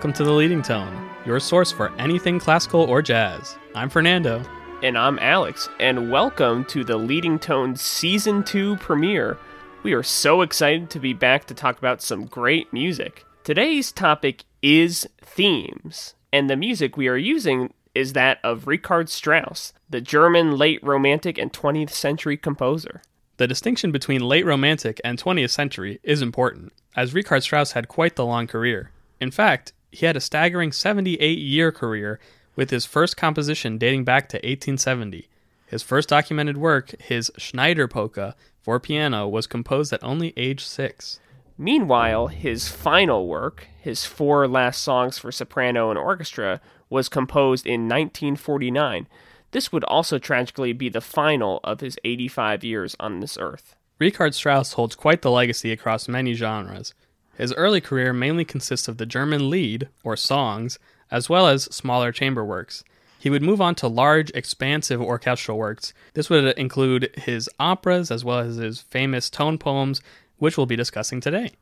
Welcome to The Leading Tone, your source for anything classical or jazz. I'm Fernando. And I'm Alex, and welcome to the Leading Tone Season 2 premiere. We are so excited to be back to talk about some great music. Today's topic is themes, and the music we are using is that of Richard Strauss, the German late Romantic and 20th century composer. The distinction between late Romantic and 20th century is important, as Richard Strauss had quite the long career. In fact, he had a staggering 78 year career with his first composition dating back to 1870. His first documented work, his Schneider polka for piano, was composed at only age six. Meanwhile, his final work, his four last songs for soprano and orchestra, was composed in 1949. This would also tragically be the final of his 85 years on this earth. Richard Strauss holds quite the legacy across many genres. His early career mainly consists of the German Lied, or songs, as well as smaller chamber works. He would move on to large, expansive orchestral works. This would include his operas as well as his famous tone poems, which we'll be discussing today.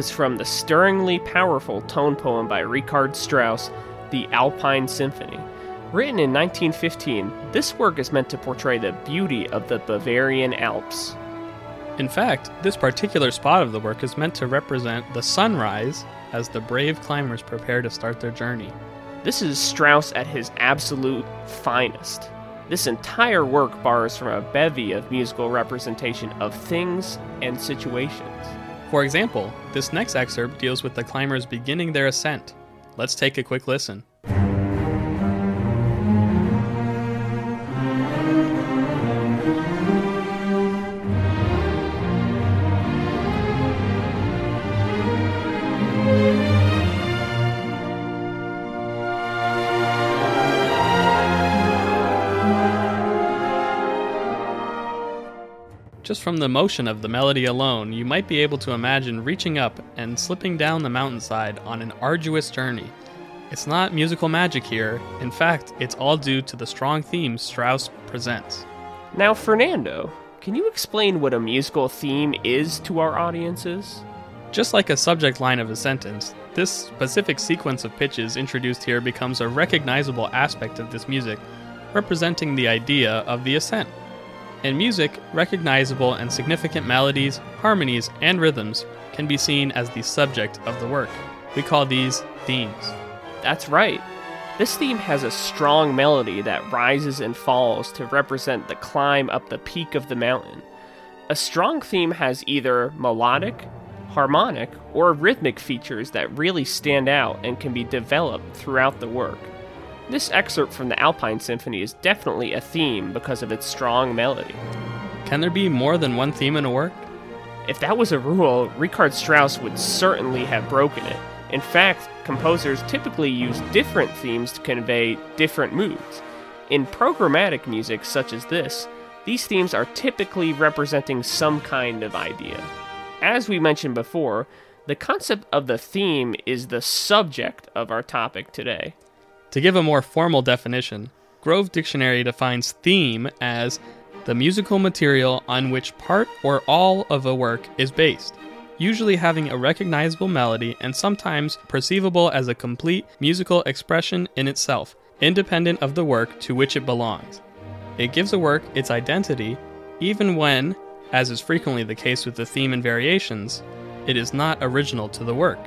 Was from the stirringly powerful tone poem by Richard Strauss, The Alpine Symphony. Written in 1915, this work is meant to portray the beauty of the Bavarian Alps. In fact, this particular spot of the work is meant to represent the sunrise as the brave climbers prepare to start their journey. This is Strauss at his absolute finest. This entire work borrows from a bevy of musical representation of things and situations. For example, this next excerpt deals with the climbers beginning their ascent. Let's take a quick listen. Just from the motion of the melody alone, you might be able to imagine reaching up and slipping down the mountainside on an arduous journey. It's not musical magic here, in fact, it's all due to the strong themes Strauss presents. Now, Fernando, can you explain what a musical theme is to our audiences? Just like a subject line of a sentence, this specific sequence of pitches introduced here becomes a recognizable aspect of this music, representing the idea of the ascent. In music, recognizable and significant melodies, harmonies, and rhythms can be seen as the subject of the work. We call these themes. That's right. This theme has a strong melody that rises and falls to represent the climb up the peak of the mountain. A strong theme has either melodic, harmonic, or rhythmic features that really stand out and can be developed throughout the work. This excerpt from the Alpine Symphony is definitely a theme because of its strong melody. Can there be more than one theme in a work? If that was a rule, Richard Strauss would certainly have broken it. In fact, composers typically use different themes to convey different moods. In programmatic music such as this, these themes are typically representing some kind of idea. As we mentioned before, the concept of the theme is the subject of our topic today. To give a more formal definition, Grove Dictionary defines theme as the musical material on which part or all of a work is based, usually having a recognizable melody and sometimes perceivable as a complete musical expression in itself, independent of the work to which it belongs. It gives a work its identity, even when, as is frequently the case with the theme and variations, it is not original to the work.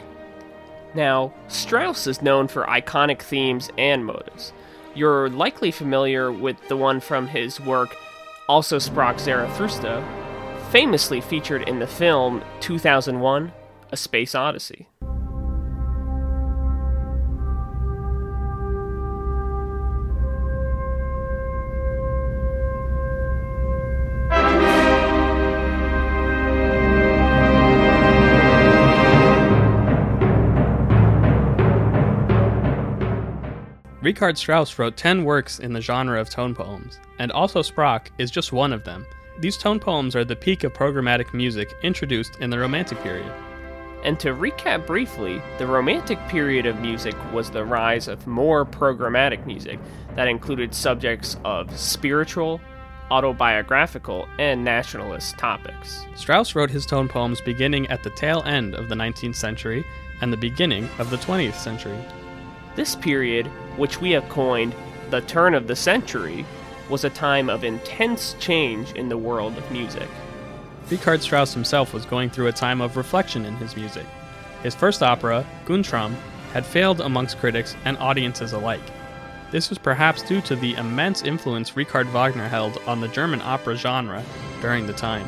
Now, Strauss is known for iconic themes and motives. You're likely familiar with the one from his work Also Sprach Zarathustra, famously featured in the film 2001 A Space Odyssey. Richard Strauss wrote 10 works in the genre of tone poems, and Also Sprach is just one of them. These tone poems are the peak of programmatic music introduced in the Romantic period. And to recap briefly, the Romantic period of music was the rise of more programmatic music that included subjects of spiritual, autobiographical, and nationalist topics. Strauss wrote his tone poems beginning at the tail end of the 19th century and the beginning of the 20th century. This period, which we have coined the turn of the century, was a time of intense change in the world of music. Richard Strauss himself was going through a time of reflection in his music. His first opera, Guntram, had failed amongst critics and audiences alike. This was perhaps due to the immense influence Richard Wagner held on the German opera genre during the time.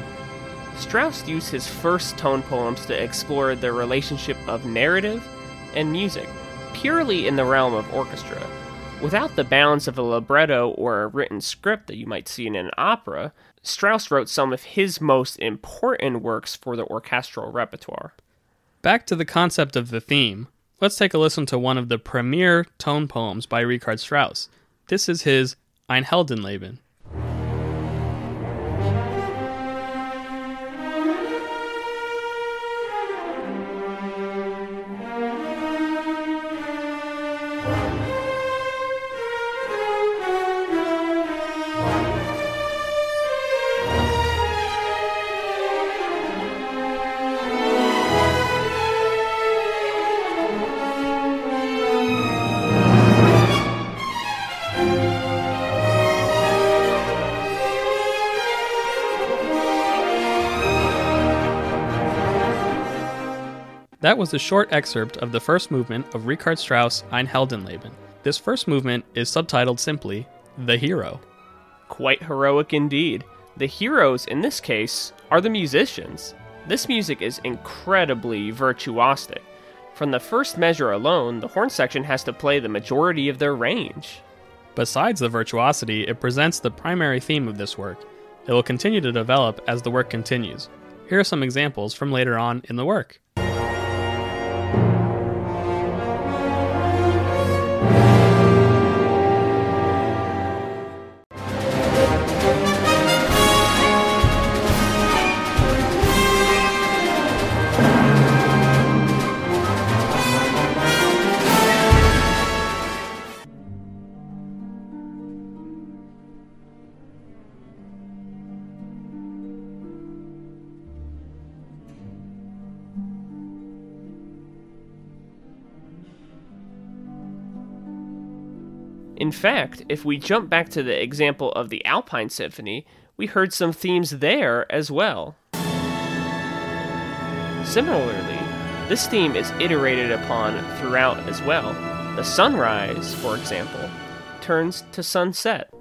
Strauss used his first tone poems to explore the relationship of narrative and music, purely in the realm of orchestra. Without the bounds of a libretto or a written script that you might see in an opera, Strauss wrote some of his most important works for the orchestral repertoire. Back to the concept of the theme, let's take a listen to one of the premier tone poems by Richard Strauss. This is his Ein Heldenleben. That was a short excerpt of the first movement of Richard Strauss' Ein Heldenleben. This first movement is subtitled simply The Hero. Quite heroic indeed. The heroes in this case are the musicians. This music is incredibly virtuosic. From the first measure alone, the horn section has to play the majority of their range. Besides the virtuosity, it presents the primary theme of this work. It will continue to develop as the work continues. Here are some examples from later on in the work. In fact, if we jump back to the example of the Alpine Symphony, we heard some themes there as well. Similarly, this theme is iterated upon throughout as well. The sunrise, for example, turns to sunset.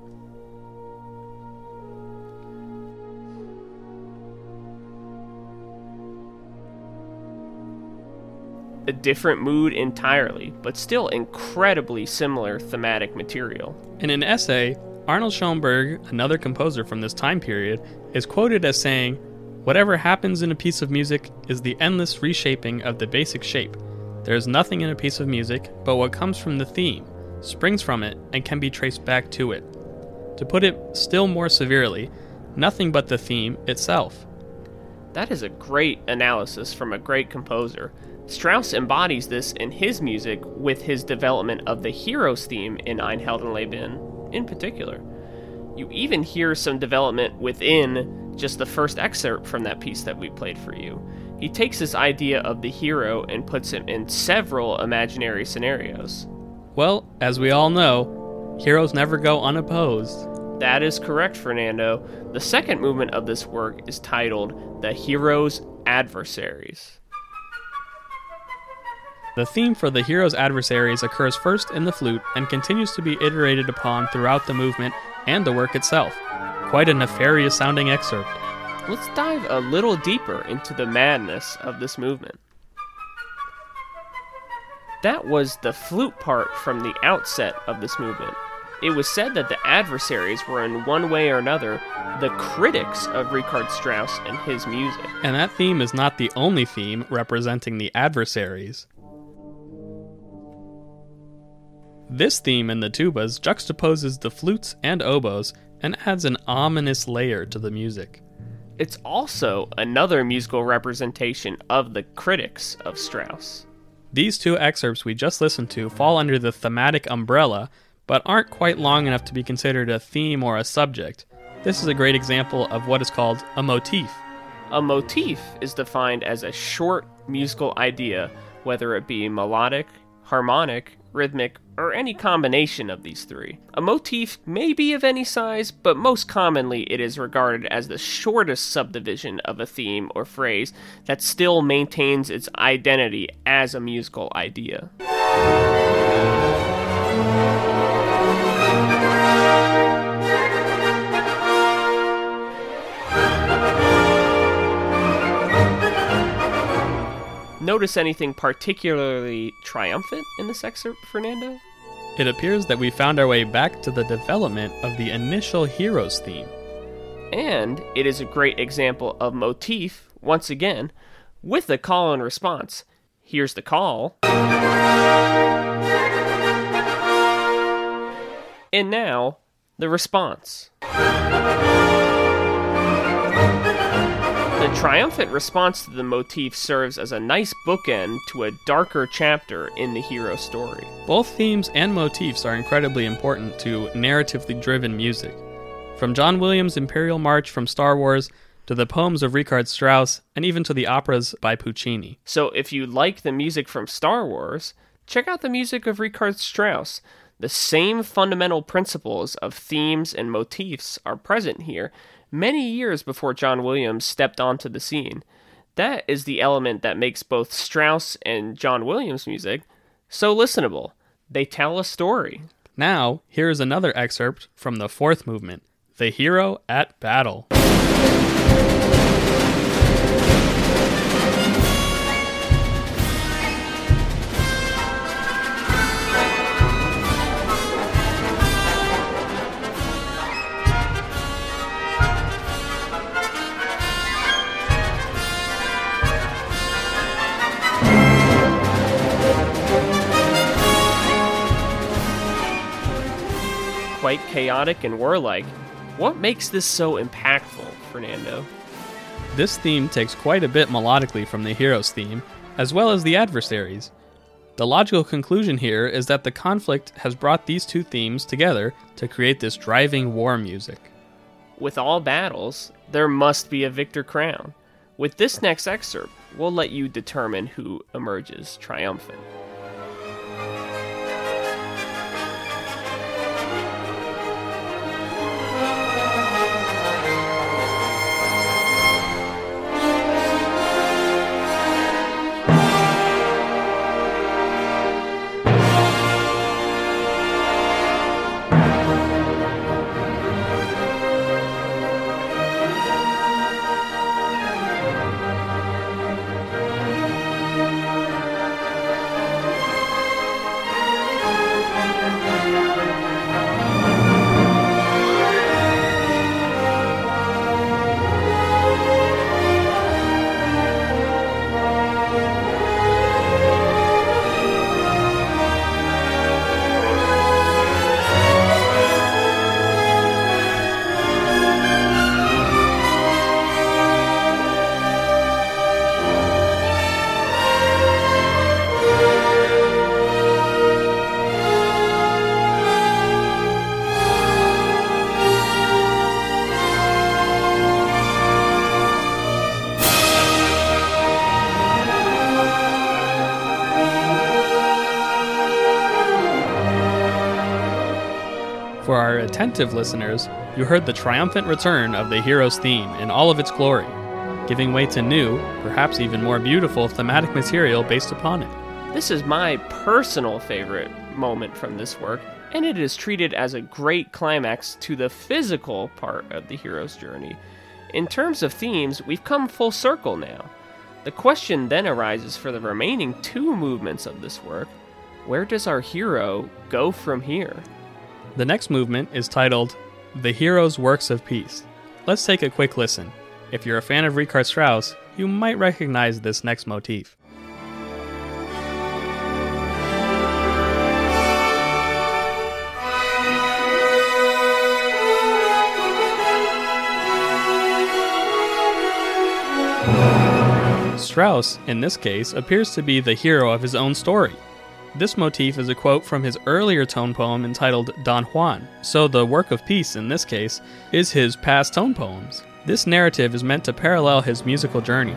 A different mood entirely, but still incredibly similar thematic material. In an essay, Arnold Schoenberg, another composer from this time period, is quoted as saying, Whatever happens in a piece of music is the endless reshaping of the basic shape. There is nothing in a piece of music but what comes from the theme, springs from it, and can be traced back to it. To put it still more severely, nothing but the theme itself. That is a great analysis from a great composer. Strauss embodies this in his music with his development of the hero's theme in Ein Heldenleben in particular. You even hear some development within just the first excerpt from that piece that we played for you. He takes this idea of the hero and puts him in several imaginary scenarios. Well, as we all know, heroes never go unopposed. That is correct, Fernando. The second movement of this work is titled The Hero's Adversaries. The theme for the hero's adversaries occurs first in the flute and continues to be iterated upon throughout the movement and the work itself. Quite a nefarious sounding excerpt. Let's dive a little deeper into the madness of this movement. That was the flute part from the outset of this movement. It was said that the adversaries were in one way or another the critics of Richard Strauss and his music. And that theme is not the only theme representing the adversaries. This theme in the tubas juxtaposes the flutes and oboes and adds an ominous layer to the music. It's also another musical representation of the critics of Strauss. These two excerpts we just listened to fall under the thematic umbrella, but aren't quite long enough to be considered a theme or a subject. This is a great example of what is called a motif. A motif is defined as a short musical idea, whether it be melodic, harmonic, rhythmic, or any combination of these three. A motif may be of any size, but most commonly it is regarded as the shortest subdivision of a theme or phrase that still maintains its identity as a musical idea. Notice anything particularly triumphant in this excerpt, Fernando? It appears that we found our way back to the development of the initial hero's theme. And it is a great example of motif, once again, with a call and response. Here's the call. And now, the response. The triumphant response to the motif serves as a nice bookend to a darker chapter in the hero story. Both themes and motifs are incredibly important to narratively driven music. From John Williams' Imperial March from Star Wars to the poems of Richard Strauss and even to the operas by Puccini. So if you like the music from Star Wars, check out the music of Richard Strauss. The same fundamental principles of themes and motifs are present here, many years before John Williams stepped onto the scene. That is the element that makes both Strauss and John Williams music so listenable. They tell a story. Now, here is another excerpt from the fourth movement The Hero at Battle. Chaotic and warlike. What makes this so impactful, Fernando? This theme takes quite a bit melodically from the hero's theme, as well as the adversaries. The logical conclusion here is that the conflict has brought these two themes together to create this driving war music. With all battles, there must be a victor crown. With this next excerpt, we'll let you determine who emerges triumphant. For our attentive listeners, you heard the triumphant return of the hero's theme in all of its glory, giving way to new, perhaps even more beautiful thematic material based upon it. This is my personal favorite moment from this work, and it is treated as a great climax to the physical part of the hero's journey. In terms of themes, we've come full circle now. The question then arises for the remaining two movements of this work where does our hero go from here? The next movement is titled The Hero's Works of Peace. Let's take a quick listen. If you're a fan of Richard Strauss, you might recognize this next motif. Strauss, in this case, appears to be the hero of his own story. This motif is a quote from his earlier tone poem entitled Don Juan, so the work of peace, in this case, is his past tone poems. This narrative is meant to parallel his musical journey.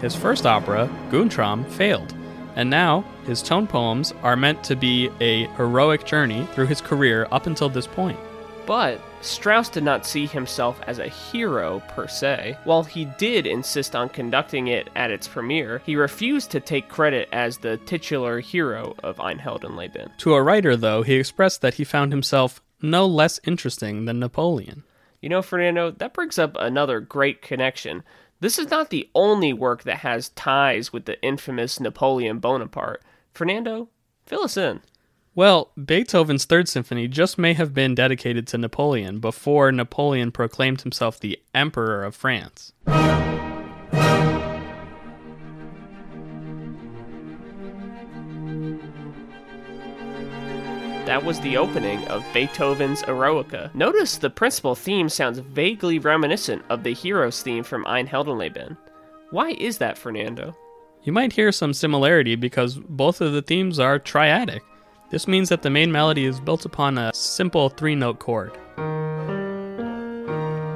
His first opera, Guntram, failed, and now his tone poems are meant to be a heroic journey through his career up until this point. But Strauss did not see himself as a hero per se. While he did insist on conducting it at its premiere, he refused to take credit as the titular hero of Ein Heldenleben. To a writer, though, he expressed that he found himself no less interesting than Napoleon. You know, Fernando, that brings up another great connection. This is not the only work that has ties with the infamous Napoleon Bonaparte. Fernando, fill us in. Well, Beethoven's Third Symphony just may have been dedicated to Napoleon before Napoleon proclaimed himself the Emperor of France. That was the opening of Beethoven's Eroica. Notice the principal theme sounds vaguely reminiscent of the hero's theme from Ein Heldenleben. Why is that, Fernando? You might hear some similarity because both of the themes are triadic. This means that the main melody is built upon a simple three note chord.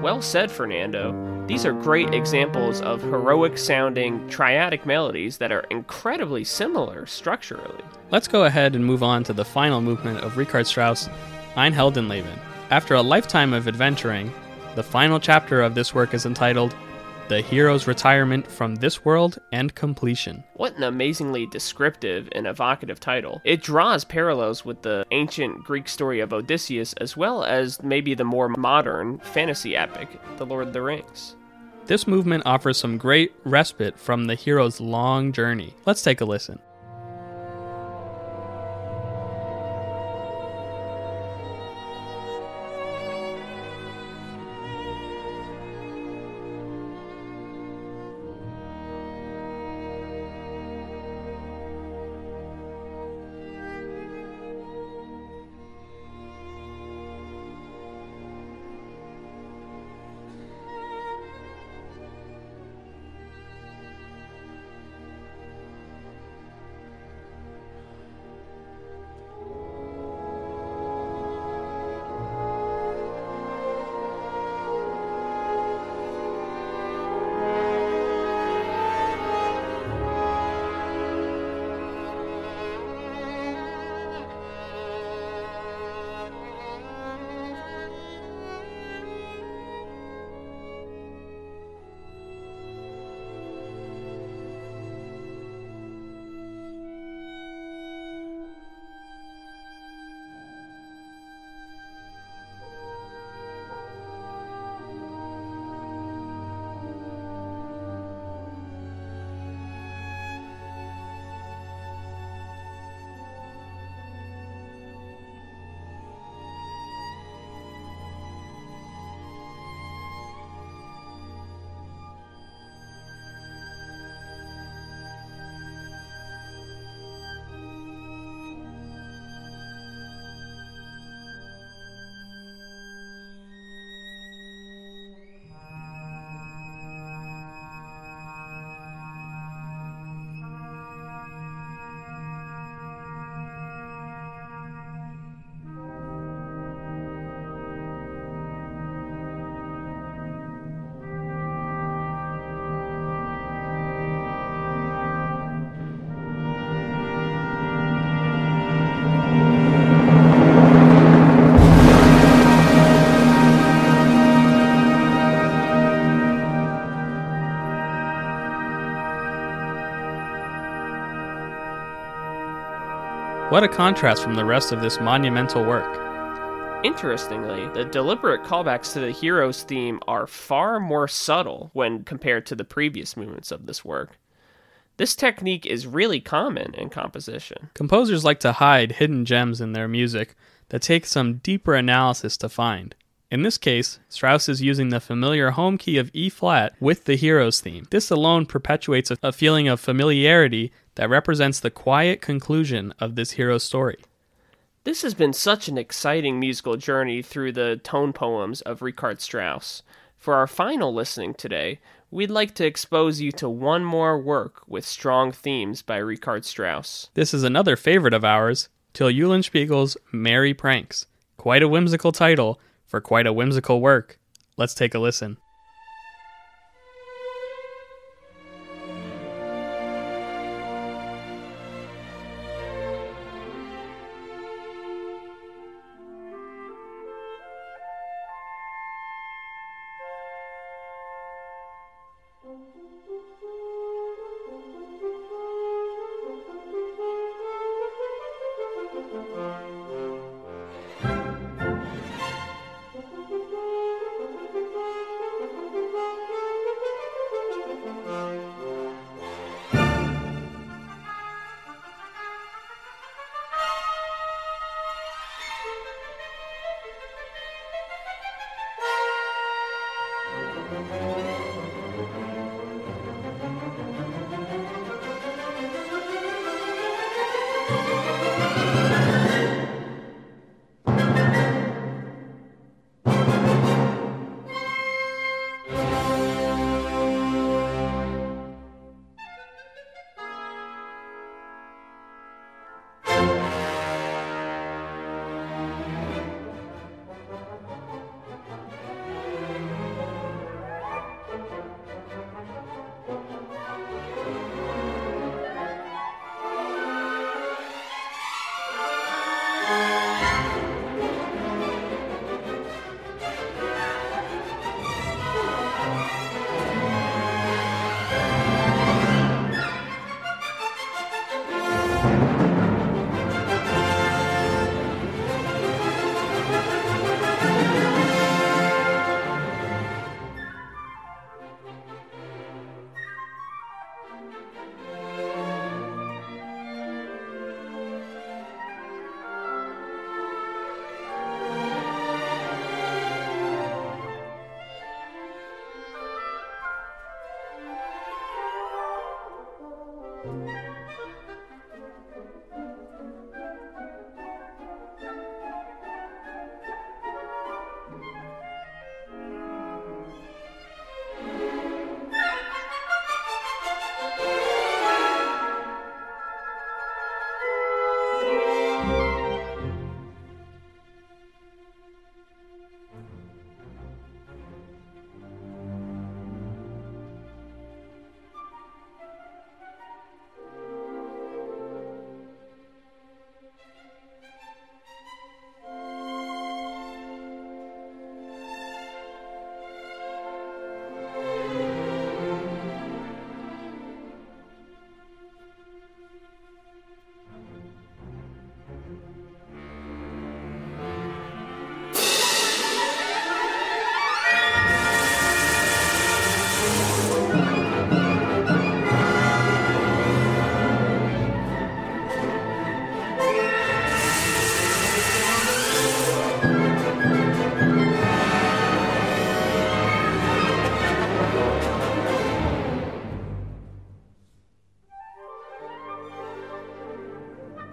Well said, Fernando. These are great examples of heroic sounding triadic melodies that are incredibly similar structurally. Let's go ahead and move on to the final movement of Richard Strauss' Ein Heldenleben. After a lifetime of adventuring, the final chapter of this work is entitled the hero's retirement from this world and completion. What an amazingly descriptive and evocative title. It draws parallels with the ancient Greek story of Odysseus as well as maybe the more modern fantasy epic, The Lord of the Rings. This movement offers some great respite from the hero's long journey. Let's take a listen. What a contrast from the rest of this monumental work. Interestingly, the deliberate callbacks to the hero's theme are far more subtle when compared to the previous movements of this work. This technique is really common in composition. Composers like to hide hidden gems in their music that take some deeper analysis to find. In this case, Strauss is using the familiar home key of E flat with the hero's theme. This alone perpetuates a feeling of familiarity that represents the quiet conclusion of this hero's story. This has been such an exciting musical journey through the tone poems of Richard Strauss. For our final listening today, we'd like to expose you to one more work with strong themes by Richard Strauss. This is another favorite of ours, Till Eulenspiegel's Merry Pranks. Quite a whimsical title for quite a whimsical work. Let's take a listen.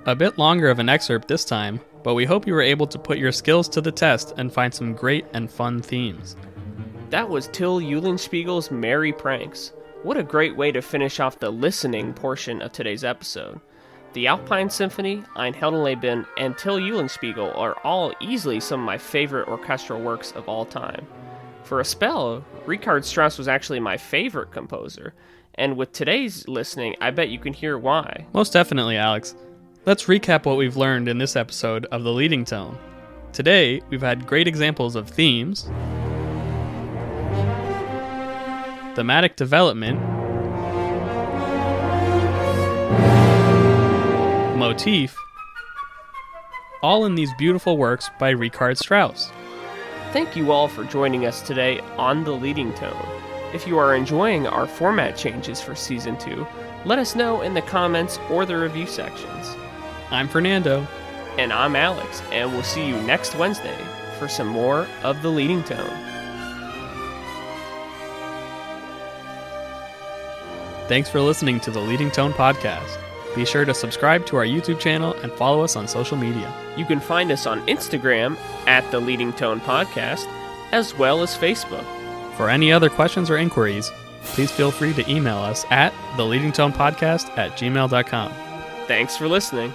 A bit longer of an excerpt this time, but we hope you were able to put your skills to the test and find some great and fun themes. That was Till Eulenspiegel's Merry Pranks. What a great way to finish off the listening portion of today's episode. The Alpine Symphony, Ein Heldenleben, and Till Eulenspiegel are all easily some of my favorite orchestral works of all time. For a spell, Richard Strauss was actually my favorite composer, and with today's listening, I bet you can hear why. Most definitely, Alex. Let's recap what we've learned in this episode of The Leading Tone. Today, we've had great examples of themes, thematic development, motif, all in these beautiful works by Richard Strauss. Thank you all for joining us today on The Leading Tone. If you are enjoying our format changes for Season 2, let us know in the comments or the review sections. I'm Fernando. And I'm Alex, and we'll see you next Wednesday for some more of The Leading Tone. Thanks for listening to the Leading Tone Podcast. Be sure to subscribe to our YouTube channel and follow us on social media. You can find us on Instagram at The Leading Tone Podcast, as well as Facebook. For any other questions or inquiries, please feel free to email us at theleadingtonepodcast at gmail.com. Thanks for listening.